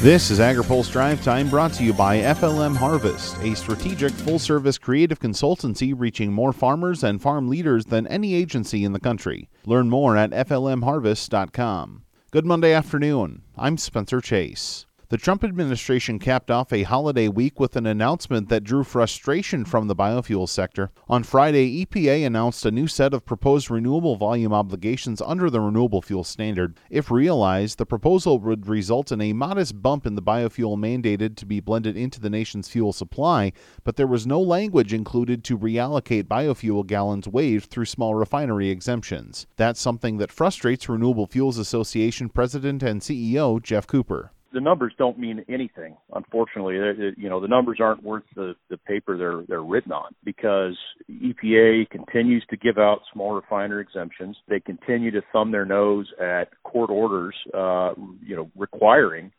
This is AgriPulse Drive Time brought to you by FLM Harvest, a strategic full service creative consultancy reaching more farmers and farm leaders than any agency in the country. Learn more at FLMHarvest.com. Good Monday afternoon. I'm Spencer Chase. The Trump administration capped off a holiday week with an announcement that drew frustration from the biofuel sector. On Friday, EPA announced a new set of proposed renewable volume obligations under the Renewable Fuel Standard. If realized, the proposal would result in a modest bump in the biofuel mandated to be blended into the nation's fuel supply, but there was no language included to reallocate biofuel gallons waived through small refinery exemptions. That's something that frustrates Renewable Fuels Association President and CEO Geoff Cooper the numbers don't mean anything. Unfortunately, you know the numbers aren't worth the the paper they're they're written on because EPA continues to give out small refiner exemptions. They continue to thumb their nose at court orders, uh, you know, requiring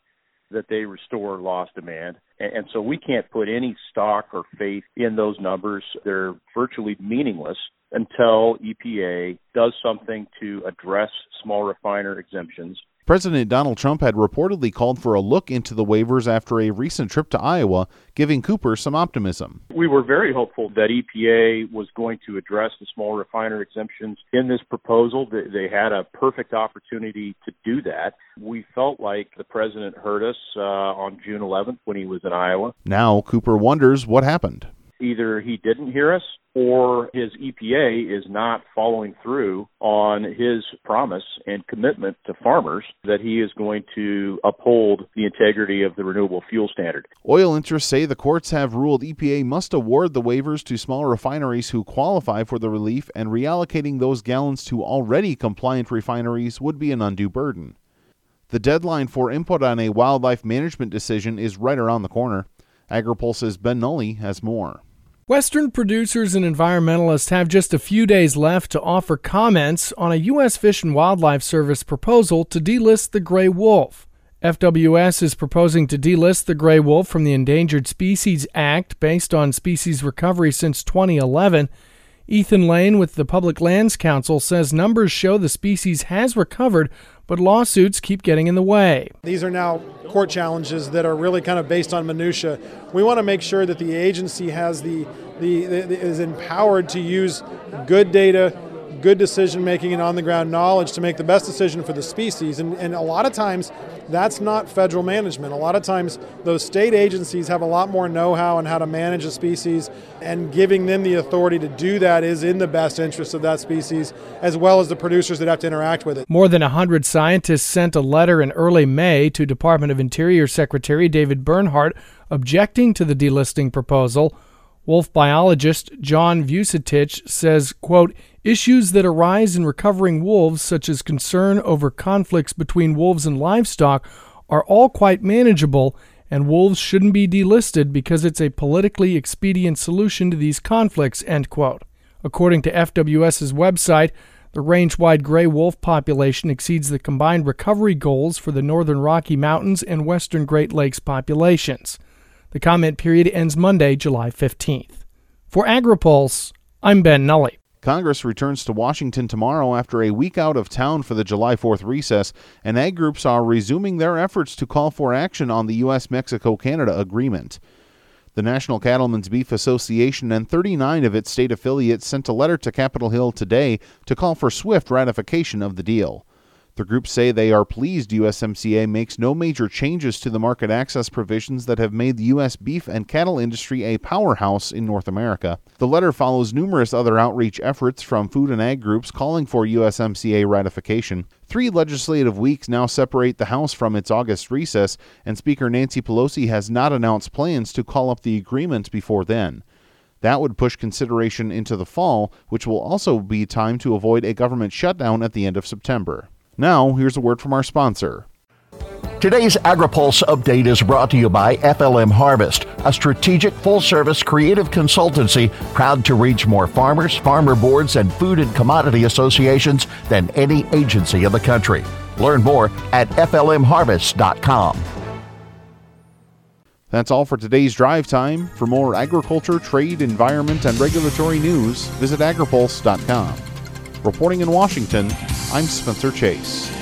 that they restore lost demand. And, and so we can't put any stock or faith in those numbers. They're virtually meaningless until EPA does something to address small refiner exemptions President Donald Trump had reportedly called for a look into the waivers after a recent trip to Iowa, giving Cooper some optimism. We were very hopeful that EPA was going to address the small refiner exemptions in this proposal. They had a perfect opportunity to do that. We felt like the president heard us uh, on June 11th when he was in Iowa. Now, Cooper wonders what happened. Either he didn't hear us or his EPA is not following through on his promise and commitment to farmers that he is going to uphold the integrity of the renewable fuel standard. Oil interests say the courts have ruled EPA must award the waivers to small refineries who qualify for the relief, and reallocating those gallons to already compliant refineries would be an undue burden. The deadline for input on a wildlife management decision is right around the corner. AgriPulse's Ben Nuelle has more. Western producers and environmentalists have just a few days left to offer comments on a U.S. Fish and Wildlife Service proposal to delist the gray wolf. FWS is proposing to delist the gray wolf from the Endangered Species Act based on species recovery since 2011. Ethan Lane with the Public Lands Council says numbers show the species has recovered, but lawsuits keep getting in the way. These are now court challenges that are really kind of based on minutia. We want to make sure that the agency has the, the, the is empowered to use good data, good decision making and on the ground knowledge to make the best decision for the species. And, and a lot of times, that's not federal management. A lot of times, those state agencies have a lot more know how on how to manage a species, and giving them the authority to do that is in the best interest of that species, as well as the producers that have to interact with it. More than 100 scientists sent a letter in early May to Department of Interior Secretary David Bernhardt objecting to the delisting proposal. Wolf biologist John Vucetich says, quote, Issues that arise in recovering wolves, such as concern over conflicts between wolves and livestock, are all quite manageable, and wolves shouldn't be delisted because it's a politically expedient solution to these conflicts. End quote. According to FWS's website, the range wide gray wolf population exceeds the combined recovery goals for the northern Rocky Mountains and western Great Lakes populations. The comment period ends Monday, July 15th. For AgriPulse, I'm Ben Nuelle. Congress returns to Washington tomorrow after a week out of town for the July 4th recess, and ag groups are resuming their efforts to call for action on the U.S. Mexico Canada agreement. The National Cattlemen's Beef Association and 39 of its state affiliates sent a letter to Capitol Hill today to call for swift ratification of the deal. The groups say they are pleased USMCA makes no major changes to the market access provisions that have made the U.S. beef and cattle industry a powerhouse in North America. The letter follows numerous other outreach efforts from food and ag groups calling for USMCA ratification. Three legislative weeks now separate the House from its August recess, and Speaker Nancy Pelosi has not announced plans to call up the agreement before then. That would push consideration into the fall, which will also be time to avoid a government shutdown at the end of September. Now, here's a word from our sponsor. Today's AgriPulse update is brought to you by FLM Harvest, a strategic full service creative consultancy proud to reach more farmers, farmer boards, and food and commodity associations than any agency in the country. Learn more at FLMHarvest.com. That's all for today's drive time. For more agriculture, trade, environment, and regulatory news, visit agripulse.com. Reporting in Washington, I'm Spencer Chase.